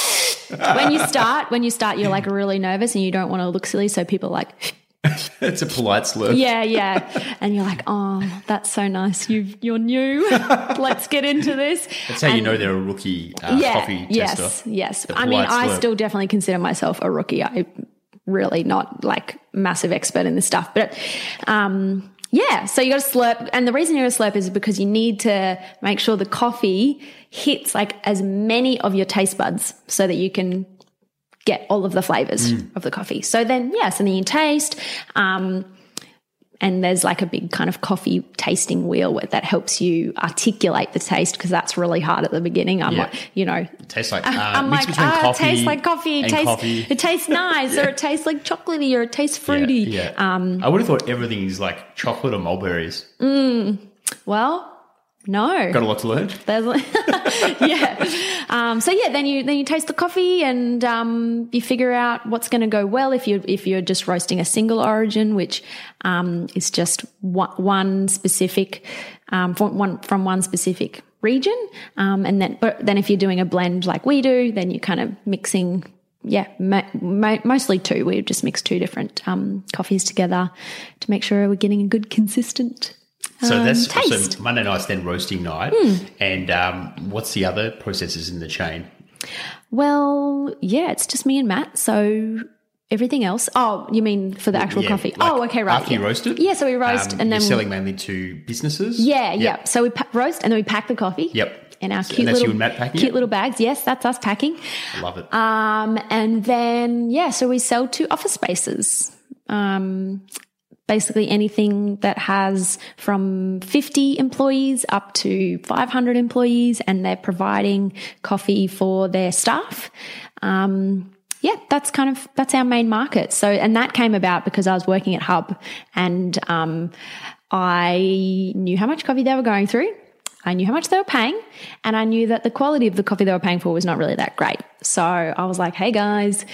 Speaker 2: When you start, when you start, you're like really nervous, and you don't want to look silly. So people are like.
Speaker 1: it's a polite slurp.
Speaker 2: Yeah, yeah. And you're like, oh, that's so nice. You you're new. Let's get into this.
Speaker 1: That's how you know they're a rookie uh,
Speaker 2: yeah,
Speaker 1: coffee
Speaker 2: yes,
Speaker 1: tester.
Speaker 2: yes.
Speaker 1: The
Speaker 2: I mean,
Speaker 1: polite
Speaker 2: I still definitely consider myself a rookie. I really not like massive expert in this stuff, but um, yeah. So you got to slurp, and the reason you're to slurp is because you need to make sure the coffee hits like as many of your taste buds so that you can get all of the flavors
Speaker 1: Mm.
Speaker 2: of the coffee. So then, yes, and then you taste. Um, and there's like a big kind of coffee tasting wheel where that helps you articulate the taste because that's really hard at the beginning. I'm
Speaker 1: Yeah.
Speaker 2: like, you know,
Speaker 1: It tastes like uh,
Speaker 2: I'm like,
Speaker 1: between
Speaker 2: ah,
Speaker 1: coffee
Speaker 2: it tastes like coffee. It tastes,
Speaker 1: coffee.
Speaker 2: it tastes nice, or it tastes like chocolatey, or it tastes fruity.
Speaker 1: Yeah,
Speaker 2: Um,
Speaker 1: I would have thought everything is like chocolate or mulberries.
Speaker 2: Mm, Well, no.
Speaker 1: Got a lot to learn.
Speaker 2: There's, yeah. Um, so yeah, then you then you taste the coffee and um, you figure out what's going to go well if you if you're just roasting a single origin, which um, is just one, one specific um, from one from one specific region, um, and then but then if you're doing a blend like we do, then you're kind of mixing. Yeah, mo- mo- mostly two. We just mix two different um, coffees together to make sure we're getting a good consistent
Speaker 1: So
Speaker 2: um,
Speaker 1: that's
Speaker 2: taste.
Speaker 1: so Monday night's then roasting night.
Speaker 2: Hmm.
Speaker 1: And um, what's the other processes in the chain?
Speaker 2: Well, yeah, it's just me and Matt. So everything else. Oh, you mean for the actual
Speaker 1: Yeah,
Speaker 2: coffee?
Speaker 1: like
Speaker 2: oh, okay, right.
Speaker 1: After you
Speaker 2: yeah.
Speaker 1: roast it?
Speaker 2: Yeah, so we roast
Speaker 1: um,
Speaker 2: and then
Speaker 1: you're selling mainly to businesses?
Speaker 2: Yeah,
Speaker 1: Yep.
Speaker 2: yeah. So we pa- roast and then we pack the coffee.
Speaker 1: Yep.
Speaker 2: In our
Speaker 1: So-
Speaker 2: cute
Speaker 1: and
Speaker 2: little
Speaker 1: you and Matt packing
Speaker 2: cute
Speaker 1: it?
Speaker 2: little bags. Yes, that's us packing.
Speaker 1: I love it.
Speaker 2: Um, and then yeah, so we sell to office spaces. Um, basically anything that has from 50 employees up to 500 employees and they're providing coffee for their staff. Um, yeah, that's kind of that's our main market. So, and that came about because I was working at Hub, and um, I knew how much coffee they were going through. I knew how much they were paying, and I knew that the quality of the coffee they were paying for was not really that great. So I was like, "Hey guys,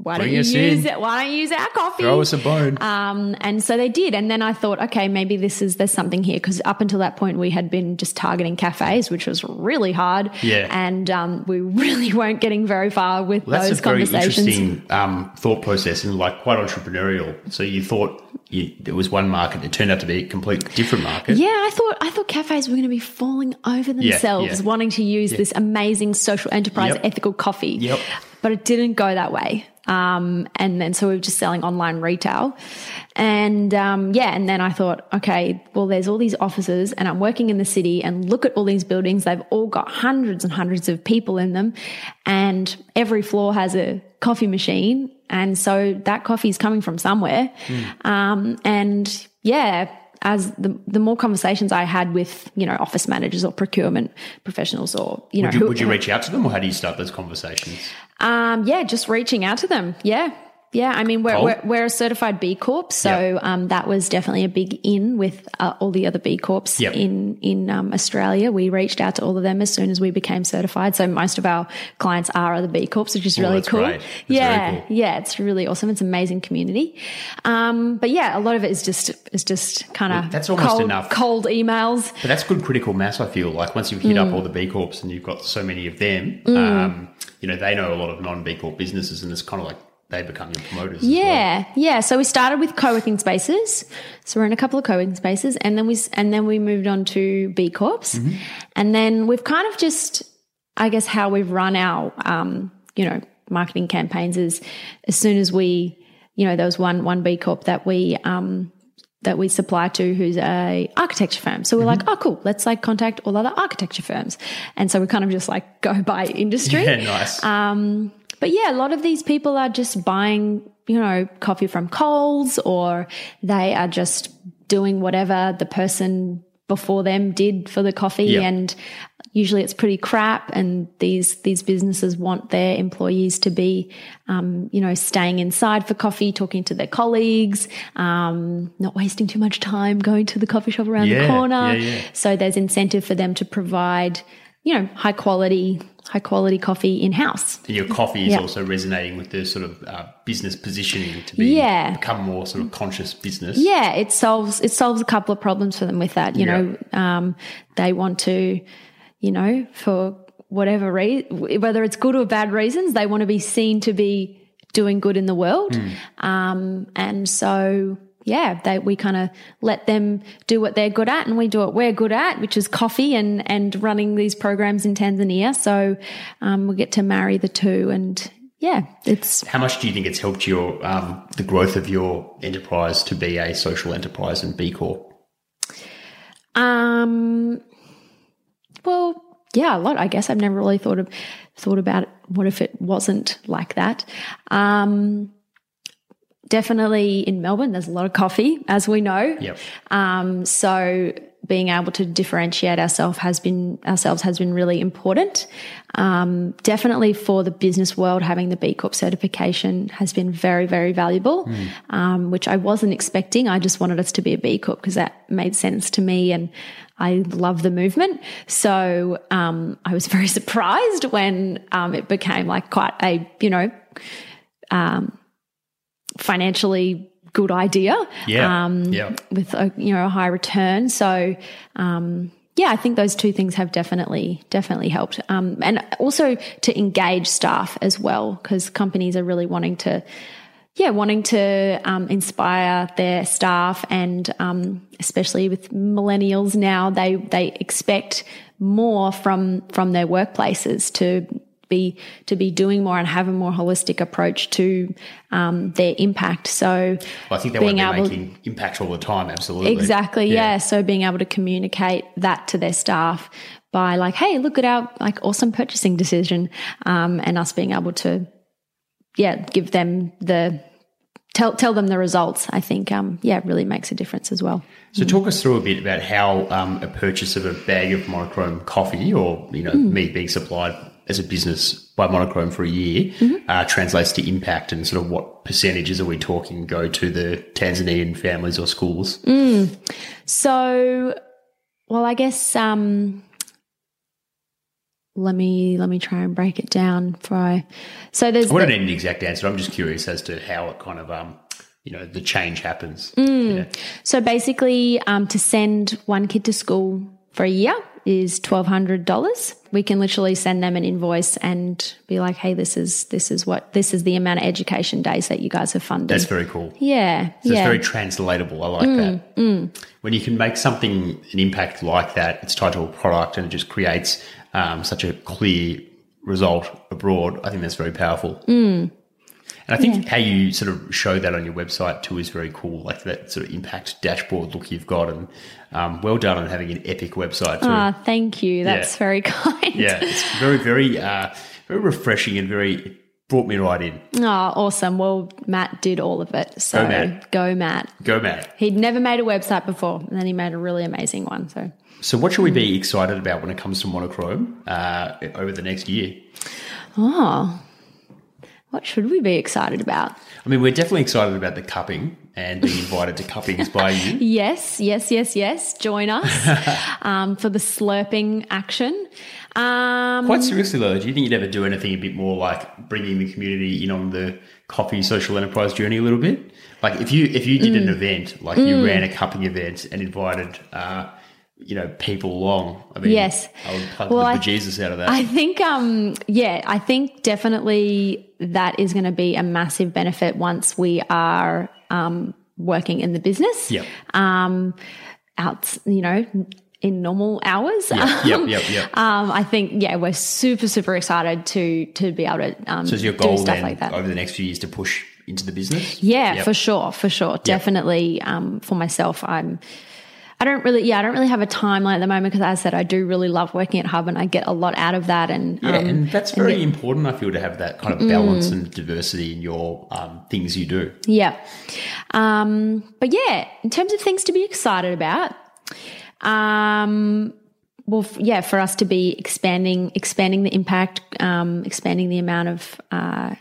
Speaker 2: why
Speaker 1: Bring
Speaker 2: don't you use
Speaker 1: in.
Speaker 2: it? Why don't you use our coffee?
Speaker 1: Throw us a bone.
Speaker 2: Um, and so they did. And then I thought, okay, maybe this is, there's something here. Cause up until that point, we had been just targeting cafes, which was really hard.
Speaker 1: Yeah.
Speaker 2: And, um, we really weren't getting very far with
Speaker 1: Well, that's
Speaker 2: those
Speaker 1: a very
Speaker 2: conversations.
Speaker 1: interesting um, thought process and like quite entrepreneurial. So you thought you, there was one market, it turned out to be a complete different market.
Speaker 2: Yeah, I thought I thought cafes were going to be falling over themselves,
Speaker 1: yeah.
Speaker 2: wanting to use this amazing social enterprise
Speaker 1: Yep.
Speaker 2: ethical coffee.
Speaker 1: Yep.
Speaker 2: But it didn't go that way. Um, and then so we were just selling online retail, and um, yeah, and then I thought, okay, well, there's all these offices, and I'm working in the city, and look at all these buildings. They've all got hundreds and hundreds of people in them, and every floor has a coffee machine, and so that coffee is coming from somewhere. Um, and yeah, as the the more conversations I had with you know office managers or procurement professionals or you know
Speaker 1: Would you,
Speaker 2: who,
Speaker 1: would you reach out to them or how do you start those conversations?
Speaker 2: Um yeah just reaching out to them. Yeah yeah I mean we're we're, we're a certified B Corp so um that was definitely a big in with uh, all the other B Corps
Speaker 1: Yep.
Speaker 2: in in um, Australia we reached out to all of them as soon as we became certified so most of our clients are other B Corps which is really cool yeah
Speaker 1: cool.
Speaker 2: yeah it's really awesome it's an amazing community um but yeah a lot of it is just is just kind of
Speaker 1: that's almost
Speaker 2: cold,
Speaker 1: enough.
Speaker 2: cold emails
Speaker 1: But that's good critical mass, I feel. Like once you've hit
Speaker 2: Mm.
Speaker 1: up all the B Corps and you've got so many of them, um, you know, they know a lot of non B Corp businesses and it's kind of like they become your promoters. as well.
Speaker 2: Yeah, yeah. So we started with co-working spaces. So we're in a couple of co-working spaces, and then we and then we moved on to B Corps,
Speaker 1: Mm-hmm.
Speaker 2: and then we've kind of just, I guess, how we've run our, um, you know, marketing campaigns is as soon as we, you know, there was one one B Corp that we. Um, that we supply to who's a architecture firm. So we're
Speaker 1: Mm-hmm.
Speaker 2: like, oh cool, let's like contact all other architecture firms. And so we kind of just like go by industry.
Speaker 1: Yeah, nice.
Speaker 2: Um, but yeah, a lot of these people are just buying, you know, coffee from Coles or they are just doing whatever the person before them did for the coffee
Speaker 1: Yeah.
Speaker 2: and usually it's pretty crap and these these businesses want their employees to be um, you know staying inside for coffee talking to their colleagues um, not wasting too much time going to the coffee shop around
Speaker 1: Yeah,
Speaker 2: the corner
Speaker 1: yeah, yeah.
Speaker 2: so there's incentive for them to provide you know high quality high quality coffee in house
Speaker 1: and your coffee is
Speaker 2: Yeah.
Speaker 1: also resonating with the sort of uh, business positioning to be
Speaker 2: Yeah.
Speaker 1: become more sort of conscious business.
Speaker 2: Yeah, it solves it solves a couple of problems for them with that. You
Speaker 1: Yeah.
Speaker 2: know, um, they want to, you know, for whatever reason, whether it's good or bad reasons, they want to be seen to be doing good in the world.
Speaker 1: Hmm.
Speaker 2: Um, and so, yeah, they we kind of let them do what they're good at, and we do what we're good at, which is coffee and and running these programs in Tanzania. So um, we get to marry the two, and yeah, it's
Speaker 1: How much do you think it's helped your um, the growth of your enterprise to be a social enterprise and B Corp?
Speaker 2: Um. Well, yeah, a lot. I guess I've never really thought of thought about it. What if it wasn't like that? Um. Definitely in Melbourne, there's a lot of coffee, as we know.
Speaker 1: Yep.
Speaker 2: Um. So being able to differentiate ourselves has been ourselves has been really important. Um, definitely for the business world, having the B Corp certification has been very, very valuable, um, which I wasn't expecting. I just wanted us to be a B Corp because that made sense to me and I love the movement. So um, I was very surprised when um, it became like quite a, you know, um, financially good idea
Speaker 1: Yeah.
Speaker 2: um,
Speaker 1: yeah.
Speaker 2: with a you know a high return. So um, yeah, I think those two things have definitely definitely helped, um, and also to engage staff as well because companies are really wanting to. Yeah, wanting to um, inspire their staff, and um, especially with millennials now, they they expect more from from their workplaces to be to be doing more and have a more holistic approach to um, their impact. So
Speaker 1: Well, I think they
Speaker 2: being
Speaker 1: want to be
Speaker 2: able-
Speaker 1: making impact all the time. Absolutely.
Speaker 2: Exactly. Yeah. So being able to communicate that to their staff by like, hey, look at our like awesome purchasing decision, um, and us being able to, yeah, give them the tell tell them the results. I think um, yeah, really makes a difference as well.
Speaker 1: So talk us through a bit about how um, a purchase of a bag of monochrome coffee, or you know, me being supplied as a business by monochrome for a year, uh, translates to impact, and sort of what percentages are we talking go to the Tanzanian families or schools?
Speaker 2: So, well, I guess um, let me let me try and break it down. For I, so there's
Speaker 1: I wouldn't
Speaker 2: the-
Speaker 1: need an exact answer. I'm just curious as to how it kind of um, you know, the change happens.
Speaker 2: Mm.
Speaker 1: Yeah.
Speaker 2: so basically um, to send one kid to school for a year is twelve hundred dollars. We can literally send them an invoice and be like, "Hey, this is this is what this is the amount of education days that you guys have funded."
Speaker 1: That's very cool.
Speaker 2: yeah,
Speaker 1: So
Speaker 2: yeah, Mm,
Speaker 1: it's very translatable. I like that. When you can make something an impact like that, it's tied to a product and it just creates um, such a clear result abroad. I think that's very powerful.
Speaker 2: Mm.
Speaker 1: And I think how you sort of show that on your website too is very cool. Like that sort of impact dashboard look you've got, and um, well done on having an epic website too.
Speaker 2: Ah, thank you. That's
Speaker 1: Yeah.
Speaker 2: very kind.
Speaker 1: yeah, it's very, very, uh, very refreshing and very brought me right in.
Speaker 2: Oh, awesome. Well, Matt did all of it. So
Speaker 1: Go, Matt.
Speaker 2: Go, Matt.
Speaker 1: Go mad.
Speaker 2: He'd never made a website before, and then he made a really amazing one. So,
Speaker 1: So, what should we be excited about when it comes to monochrome uh, over the next year?
Speaker 2: oh, what should we be excited about?
Speaker 1: I mean, we're definitely excited about the cupping and being invited to cuppings by you.
Speaker 2: Yes, yes, yes, yes. Join us um, for the slurping action. Um,
Speaker 1: Quite seriously, though, do you think you'd ever do anything a bit more like bringing the community in on the coffee social enterprise journey a little bit? Like if you if you did
Speaker 2: Mm.
Speaker 1: an event, like you ran a cupping event and invited, uh, you know, people along. I mean,
Speaker 2: Yes.
Speaker 1: I would plug
Speaker 2: Well,
Speaker 1: the bejesus out of that.
Speaker 2: I think, um, yeah, I think definitely that is going to be a massive benefit once we are um, working in the business.
Speaker 1: Yep.
Speaker 2: Um, out, you know, in normal hours.
Speaker 1: Yep, yep, yep, yep.
Speaker 2: Um, I think, yeah, we're super, super excited to to be able to um,
Speaker 1: so is your
Speaker 2: do
Speaker 1: goal
Speaker 2: stuff
Speaker 1: then
Speaker 2: like that.
Speaker 1: over the next few years to push into the business?
Speaker 2: Yeah,
Speaker 1: Yep.
Speaker 2: for sure, for sure, definitely. Um, for myself, I'm. I don't really, yeah, I don't really have a timeline at the moment because, as I said, I do really love working at Hub, and I get a lot out of that. And
Speaker 1: Yeah,
Speaker 2: um,
Speaker 1: and that's very important. I feel to have that kind of balance and diversity in your um, things you do.
Speaker 2: Yeah. Um, but yeah, in terms of things to be excited about, um, well, f- yeah, for us to be expanding, expanding the impact, um, expanding the amount of, uh,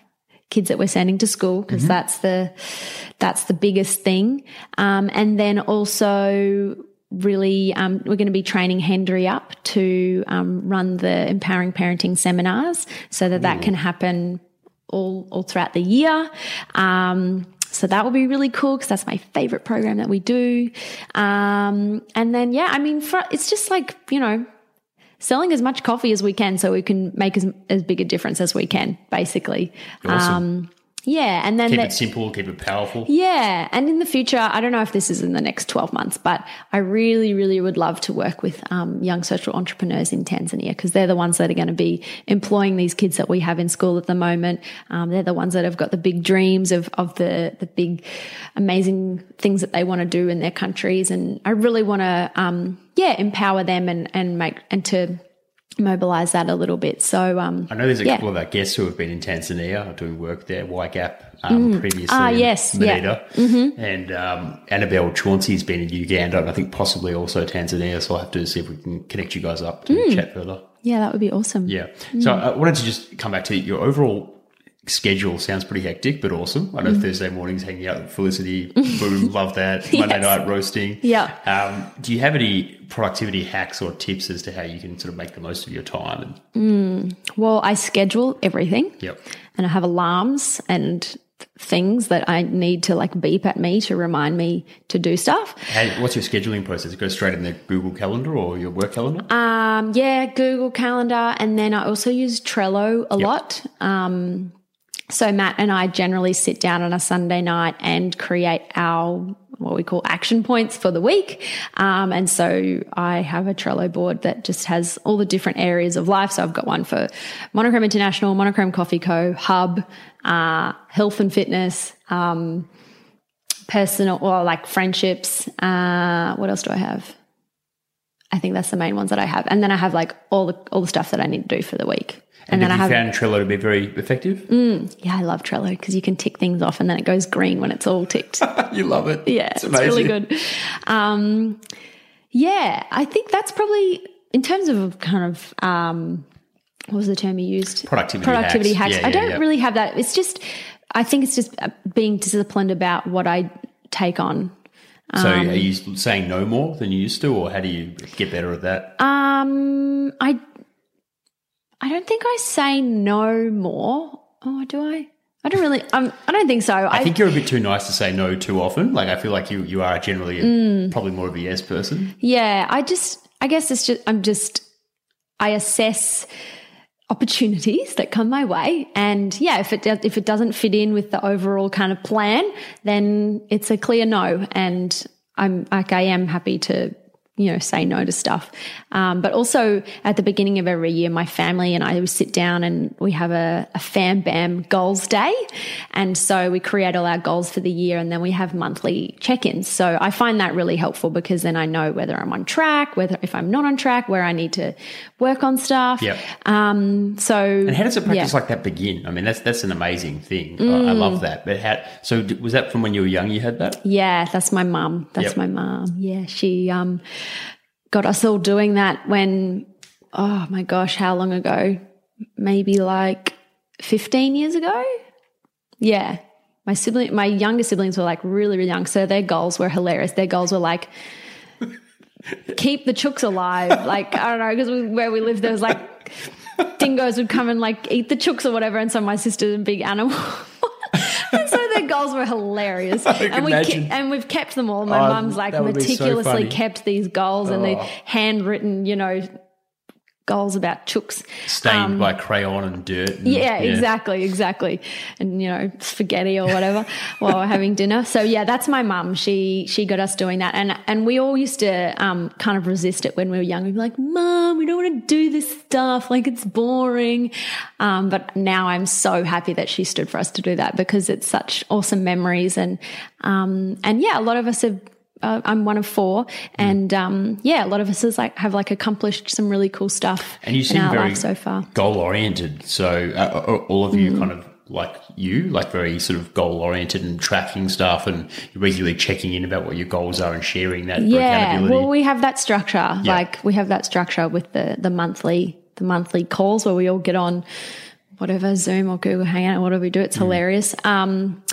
Speaker 2: kids that we're sending to school because that's the, that's the biggest thing. Um, and then also really, um, we're going to be training Hendry up to, um, run the empowering parenting seminars so that that can happen all all throughout the year. Um, so that will be really cool because that's my favorite program that we do. Um, and then yeah, I mean, for, it's just like you know, selling as much coffee as we can so we can make as as big a difference as we can, basically.
Speaker 1: Awesome.
Speaker 2: Yeah, and then
Speaker 1: keep
Speaker 2: the-
Speaker 1: it simple, keep it powerful.
Speaker 2: yeah, and in the future, I don't know if this is in the next 12 months, but I really, really would love to work with um, young social entrepreneurs in Tanzania because they're the ones that are going to be employing these kids that we have in school at the moment. Um, they're the ones that have got the big dreams of, of the, the big, amazing things that they want to do in their countries. And I really want to, um, yeah, empower them and, and make, and to mobilize that a little bit. So, um,
Speaker 1: I know there's a
Speaker 2: Yeah.
Speaker 1: couple of our guests who have been in Tanzania doing work there, YGAP um, previously.
Speaker 2: Ah, yes, yeah. Mm-hmm.
Speaker 1: And um, Annabelle Chauncey's been in Uganda and I think possibly also Tanzania. So I'll have to see if we can connect you guys up to
Speaker 2: Mm.
Speaker 1: chat further.
Speaker 2: yeah, that would be awesome.
Speaker 1: Yeah. So I wanted to just come back to your overall schedule sounds pretty hectic, but awesome. I know
Speaker 2: Mm.
Speaker 1: Thursday mornings hanging out with Felicity, boom, love that. Monday
Speaker 2: Yes.
Speaker 1: night roasting.
Speaker 2: Yeah.
Speaker 1: Um, do you have any productivity hacks or tips as to how you can sort of make the most of your time? And
Speaker 2: Well, I schedule everything.
Speaker 1: Yep.
Speaker 2: And I have alarms and things that I need to like beep at me to remind me to do stuff.
Speaker 1: Hey, what's your scheduling process? Go straight in the Google Calendar or your work calendar?
Speaker 2: Um, yeah, Google Calendar. And then I also use Trello a
Speaker 1: Yep.
Speaker 2: lot. Um, so Matt and I generally sit down on a Sunday night and create our what we call action points for the week. Um, and so I have a Trello board that just has all the different areas of life. So I've got one for Monochrome International, Monochrome Coffee Co., Hub, uh, health and fitness, um, personal or like friendships. Uh, what else do I have? I think that's the main ones that I have. And then I have like all the all the stuff that I need to do for the week.
Speaker 1: And, then I have found Trello to be very effective.
Speaker 2: Mm, yeah, I love Trello because you can tick things off, and then it goes green when it's all ticked.
Speaker 1: you love it.
Speaker 2: Yeah, it's, it's really good. Um, yeah, I think that's probably in terms of kind of um, what was the term you used?
Speaker 1: Productivity,
Speaker 2: productivity
Speaker 1: hacks.
Speaker 2: hacks.
Speaker 1: Yeah,
Speaker 2: I don't
Speaker 1: yeah.
Speaker 2: really have that. It's just I think it's just uh, being disciplined about what I take on.
Speaker 1: So um, are you saying no more than you used to, or how do you get better at that?
Speaker 2: Um, I I don't think I say no more. Oh, do I? I don't really. Um, I don't think so.
Speaker 1: I, I, think you're a bit too nice to say no too often. Like I feel like you you are generally a, mm, probably more of a yes person.
Speaker 2: Yeah, I just I guess it's just I'm just I assess opportunities that come my way and yeah if it if it doesn't fit in with the overall kind of plan then it's a clear no and I'm like I am happy to you know, say no to stuff. Um, but also at the beginning of every year, my family and I sit down and we have a, a Fam Bam goals day. And so we create all our goals for the year and then we have monthly check ins. So I find that really helpful because then I know whether I'm on track, whether if I'm not on track, where I need to work on stuff.
Speaker 1: Yeah.
Speaker 2: Um, so.
Speaker 1: And how does a practice yeah. like that begin? I mean, that's, that's an amazing thing. Mm. I, I, love that. But how, so was that from when you were young you had that?
Speaker 2: Yeah, that's my mum. That's yep. my mum. Yeah. She, um, got us all doing that when, oh my gosh, how long ago? Maybe like 15 years ago? Yeah. My sibling, my younger siblings were like really, really young. So their goals were hilarious. Their goals were like, keep the chooks alive. Like, I don't know, because where we lived, there was like dingoes would come and like eat the chooks or whatever. And so my sister's a big animal. so their goals were hilarious, and we ke- and we've kept them all. My oh, mum's like meticulously so kept these goals oh. and the handwritten, you know, goals about chooks.
Speaker 1: Stained um, by crayon and dirt. And,
Speaker 2: yeah, yeah, exactly, exactly. And, you know, spaghetti or whatever while we're having dinner. So yeah, that's my mum. She, she got us doing that. And, and we all used to, um, kind of resist it when we were young. We'd be like, mum, we don't want to do this stuff. Like it's boring. Um, but now I'm so happy that she stood for us to do that because it's such awesome memories. And, um, and yeah, a lot of us have, uh, I'm one of four, and um, yeah, a lot of us has like have like accomplished some really cool stuff.
Speaker 1: And you seem very so far goal oriented. So uh, all of you mm. kind of like you, like very sort of goal oriented and tracking stuff, and regularly checking in about what your goals are and sharing that.
Speaker 2: Yeah, well, we have that structure. Yeah. Like we have that structure with the the monthly the monthly calls where we all get on whatever Zoom or Google Hangout, whatever we do. It's mm. hilarious. Um,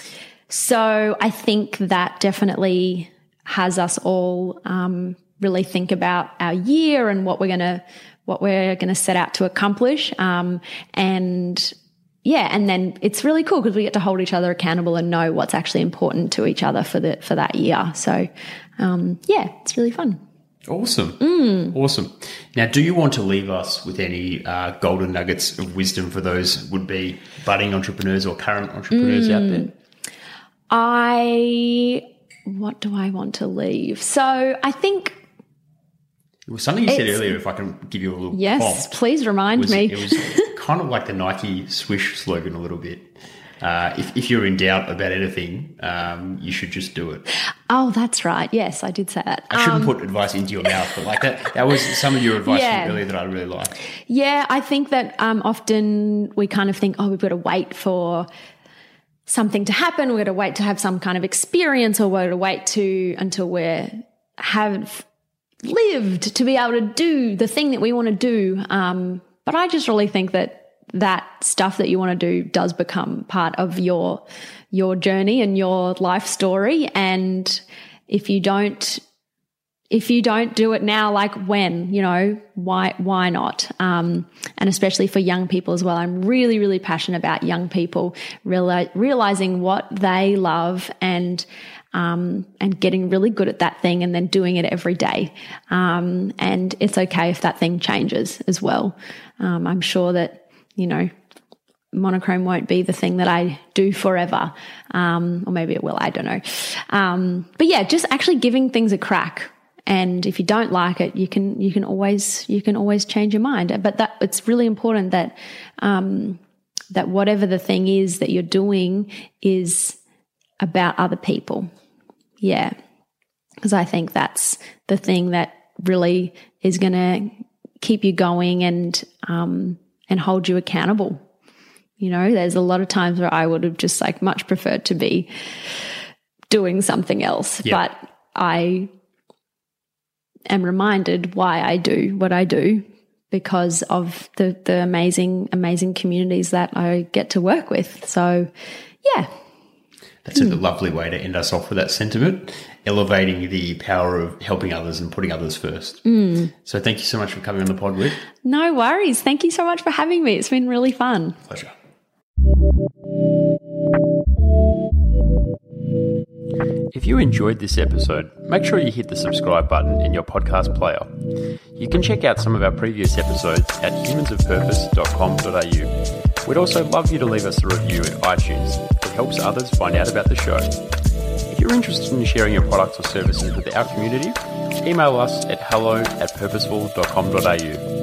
Speaker 2: so I think that definitely has us all um, really think about our year and what we're going to what we're going to set out to accomplish. Um, and yeah, and then it's really cool because we get to hold each other accountable and know what's actually important to each other for the for that year. So um, yeah, it's really fun.
Speaker 1: Awesome.
Speaker 2: Mm.
Speaker 1: Awesome. Now, do you want to leave us with any uh, golden nuggets of wisdom for those would be budding entrepreneurs or current entrepreneurs mm. out there?
Speaker 2: I what do I want to leave? So I think
Speaker 1: it was something you said earlier. If I can give you a little
Speaker 2: yes,
Speaker 1: prompt,
Speaker 2: please remind
Speaker 1: was,
Speaker 2: me.
Speaker 1: It was kind of like the Nike swish slogan a little bit. Uh, if, if, you're in doubt about anything, um, you should just do it.
Speaker 2: Oh, that's right. Yes, I did say that.
Speaker 1: I shouldn't um, put advice into your mouth, but like that, that was some of your advice yeah. earlier that I really liked.
Speaker 2: Yeah, I think that um, often we kind of think, oh, we've got to wait for something to happen. We're going to wait to have some kind of experience or we're going to wait to until we're have lived to be able to do the thing that we want to do. Um, but I just really think that that stuff that you want to do does become part of your your journey and your life story. And if you don't if you don't do it now, like when, you know, why, why not? Um, and especially for young people as well. I'm really, really passionate about young people reali- realizing what they love and, um, and getting really good at that thing and then doing it every day. Um, and it's okay if that thing changes as well. Um, I'm sure that, you know, monochrome won't be the thing that I do forever. Um, or maybe it will, I don't know. Um, but yeah, just actually giving things a crack and if you don't like it you can you can always you can always change your mind but that it's really important that um, that whatever the thing is that you're doing is about other people yeah because i think that's the thing that really is going to keep you going and um, and hold you accountable. You know, there's a lot of times where I would have just like much preferred to be doing something else,
Speaker 1: Yeah.
Speaker 2: but I am reminded why I do what I do because of the the amazing amazing communities that I get to work with. So, yeah,
Speaker 1: That's a lovely way to end us off with that sentiment, elevating the power of helping others and putting others first. Mm. So thank you so much for coming on the pod, Whit.
Speaker 2: no worries. Thank you so much for having me. It's been really fun.
Speaker 1: Pleasure. If you enjoyed this episode, make sure you hit the subscribe button in your podcast player. You can check out some of our previous episodes at humansofpurpose.com.au. We'd also love you to leave us a review at iTunes. It helps others find out about the show. If you're interested in sharing your products or services with our community, email us at hello at purposeful.com.au.